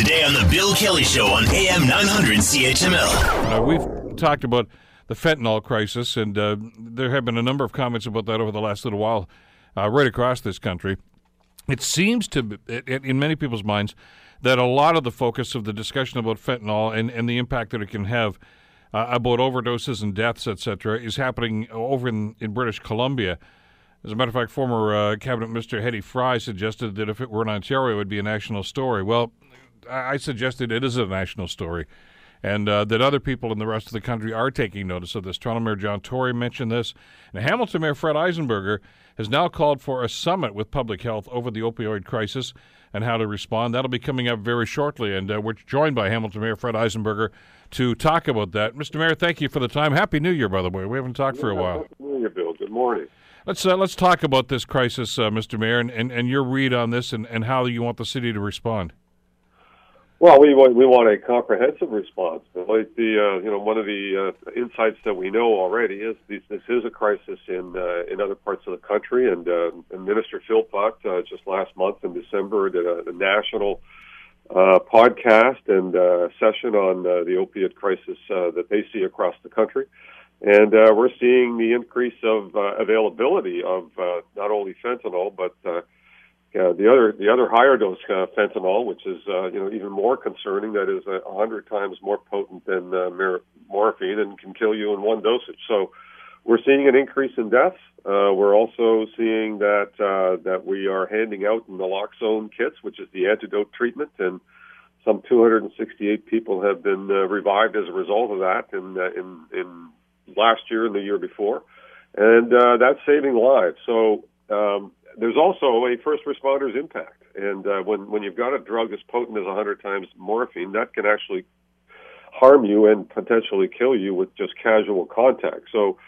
Today on The Bill Kelly Show on AM 900 CHML. Uh, we've talked about the fentanyl crisis, and uh, there have been a number of comments about that over the last little while uh, right across this country. It seems to, in many people's minds, that a lot of the focus of the discussion about fentanyl and, and the impact that it can have uh, about overdoses and deaths, etc., is happening over in, in British Columbia. As a matter of fact, former uh, Cabinet Minister Hedy Fry suggested that if it were in Ontario, it would be a national story. Well, I suggested it is a national story, and uh, that other people in the rest of the country are taking notice of this. Toronto Mayor John Tory mentioned this, and Hamilton Mayor Fred Eisenberger has now called for a summit with public health over the opioid crisis and how to respond. That'll be coming up very shortly, and uh, we're joined by Hamilton Mayor Fred Eisenberger to talk about that. Mr. Mayor, thank you for the time. Happy New Year, by the way. We haven't talked for a while. Happy New Year, Bill. Good morning. Let's uh, let's talk about this crisis, uh, Mr. Mayor, and, and, and your read on this, and, and how you want the city to respond. Well, we want we want a comprehensive response. Like the uh, you know one of the uh, insights that we know already is this, this is a crisis in uh, in other parts of the country, and, uh, and Minister Philpott uh, just last month in December did a, a national uh, podcast and session on the opiate crisis that they see across the country. And we're seeing the increase of availability of not only fentanyl, but uh, uh, the other the other higher dose uh, fentanyl, which is uh, you know even more concerning. That is a hundred times more potent than uh, mar- morphine and can kill you in one dosage. So we're seeing an increase in deaths. Uh, we're also seeing that uh, that we are handing out naloxone kits, which is the antidote treatment, and some 268 people have been uh, revived as a result of that in uh, in in last year and the year before, and uh, that's saving lives. So um, there's also a first responder's impact, and uh, when when you've got a drug as potent as 100 times morphine, that can actually harm you and potentially kill you with just casual contact. So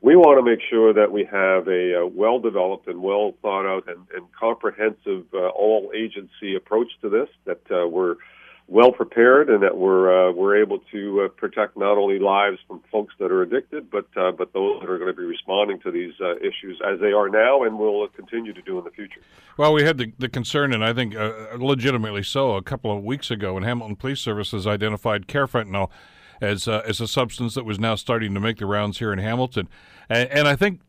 we want to make sure that we have a, uh, well developed and well thought out and, and comprehensive uh, all agency approach to this, that uh, we're well prepared and that we're uh, we're able to uh, protect not only lives from folks that are addicted, but uh, but those that are going to be responding to these uh, issues as they are now and will continue to do in the future. Well, we had the, the concern, and I think uh, legitimately so, a couple of weeks ago when Hamilton Police Services identified carfentanil as uh, as a substance that was now starting to make the rounds here in Hamilton, and, and I think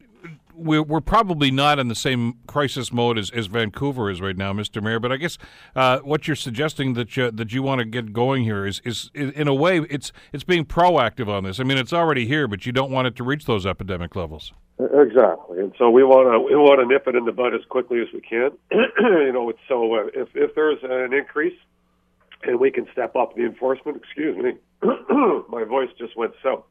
we're, we're probably not in the same crisis mode as, as Vancouver is right now, Mr. Mayor. But I guess uh, what you're suggesting that you, that you want to get going here is, is, in a way, it's it's being proactive on this. I mean, it's already here, but you don't want it to reach those epidemic levels. Exactly, and so we want to we want to nip it in the bud as quickly as we can. you know, so uh, if if there's an increase, and we can step up the enforcement. Excuse me, my voice just went so.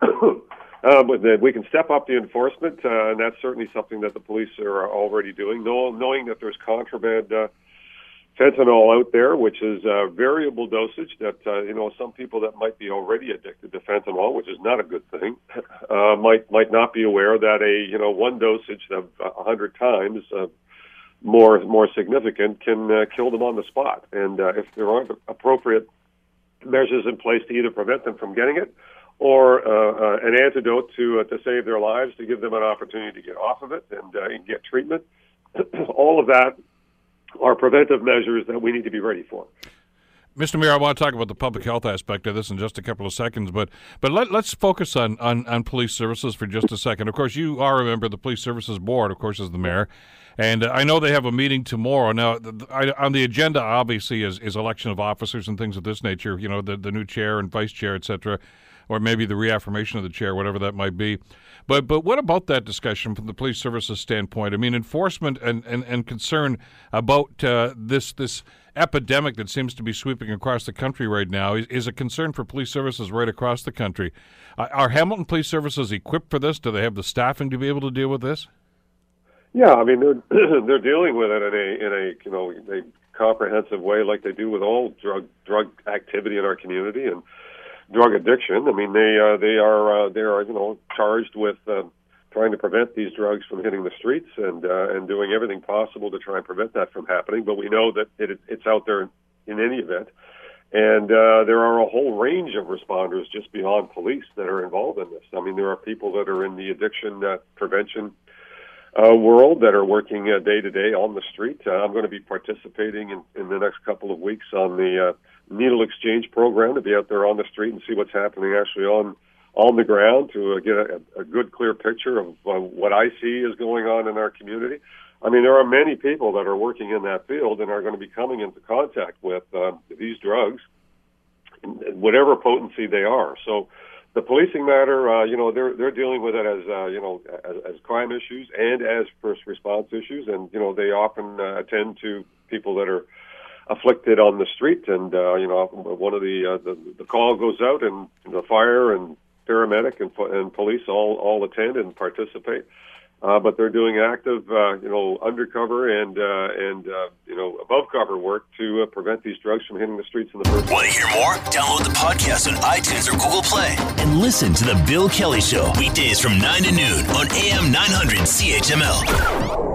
Uh, but the, we can step up the enforcement, uh, and that's certainly something that the police are already doing. Know, knowing that there's contraband uh, fentanyl out there, which is a variable dosage. That uh, you know, some people that might be already addicted to fentanyl, which is not a good thing, uh, might might not be aware that a you know one dosage of a hundred times. Uh, more more significant can uh, kill them on the spot, and uh, if there aren't appropriate measures in place to either prevent them from getting it or uh, uh, an antidote to uh, to save their lives, to give them an opportunity to get off of it and, uh, and get treatment. All of that are preventive measures that we need to be ready for. Mr. Mayor, I want to talk about the public health aspect of this in just a couple of seconds, but but let, us focus on, on, on police services for just a second. Of course, you are a member of the police services board, of course, as the mayor, and I know they have a meeting tomorrow. Now, I, on the agenda, obviously, is, is election of officers and things of this nature. You know, the the new chair and vice chair, et cetera or maybe the reaffirmation of the chair, whatever that might be. But but what about that discussion from the police services standpoint? I mean, enforcement and, and, and concern about uh, this this epidemic that seems to be sweeping across the country right now is, is a concern for police services right across the country. Uh, are Hamilton Police Services equipped for this? Do they have the staffing to be able to deal with this? Yeah, I mean they're they're dealing with it in a in a you know comprehensive way, like they do with all drug drug activity in our community, and drug addiction. I mean, they uh, they are uh, they are you know charged with uh, trying to prevent these drugs from hitting the streets and uh, and doing everything possible to try and prevent that from happening. But we know that it, it's out there in any event. And uh, there are a whole range of responders just beyond police that are involved in this. I mean, there are people that are in the addiction uh, prevention uh, world that are working uh, day to day on the street. Uh, I'm going to be participating in, in the next couple of weeks on the uh, needle exchange program to be out there on the street and see what's happening actually on on the ground to uh, get a, a good clear picture of uh, what I see is going on in our community. I mean, there are many people that are working in that field and are going to be coming into contact with uh, these drugs, whatever potency they are. So, the policing matter, uh, you know, they're they're dealing with it as uh, you know as, as crime issues and as first response issues, and you know they often uh, attend to people that are afflicted on the street, and uh, you know one of the, uh, the the call goes out, and the fire and paramedic and, and police all all attend and participate. Uh, but they're doing active, uh, you know, undercover and uh, and uh, you know above cover work to uh, prevent these drugs from hitting the streets in the first. Want to hear more? Download the podcast on iTunes or Google Play and listen to the Bill Kelly Show weekdays from nine to noon on AM 900 CHML.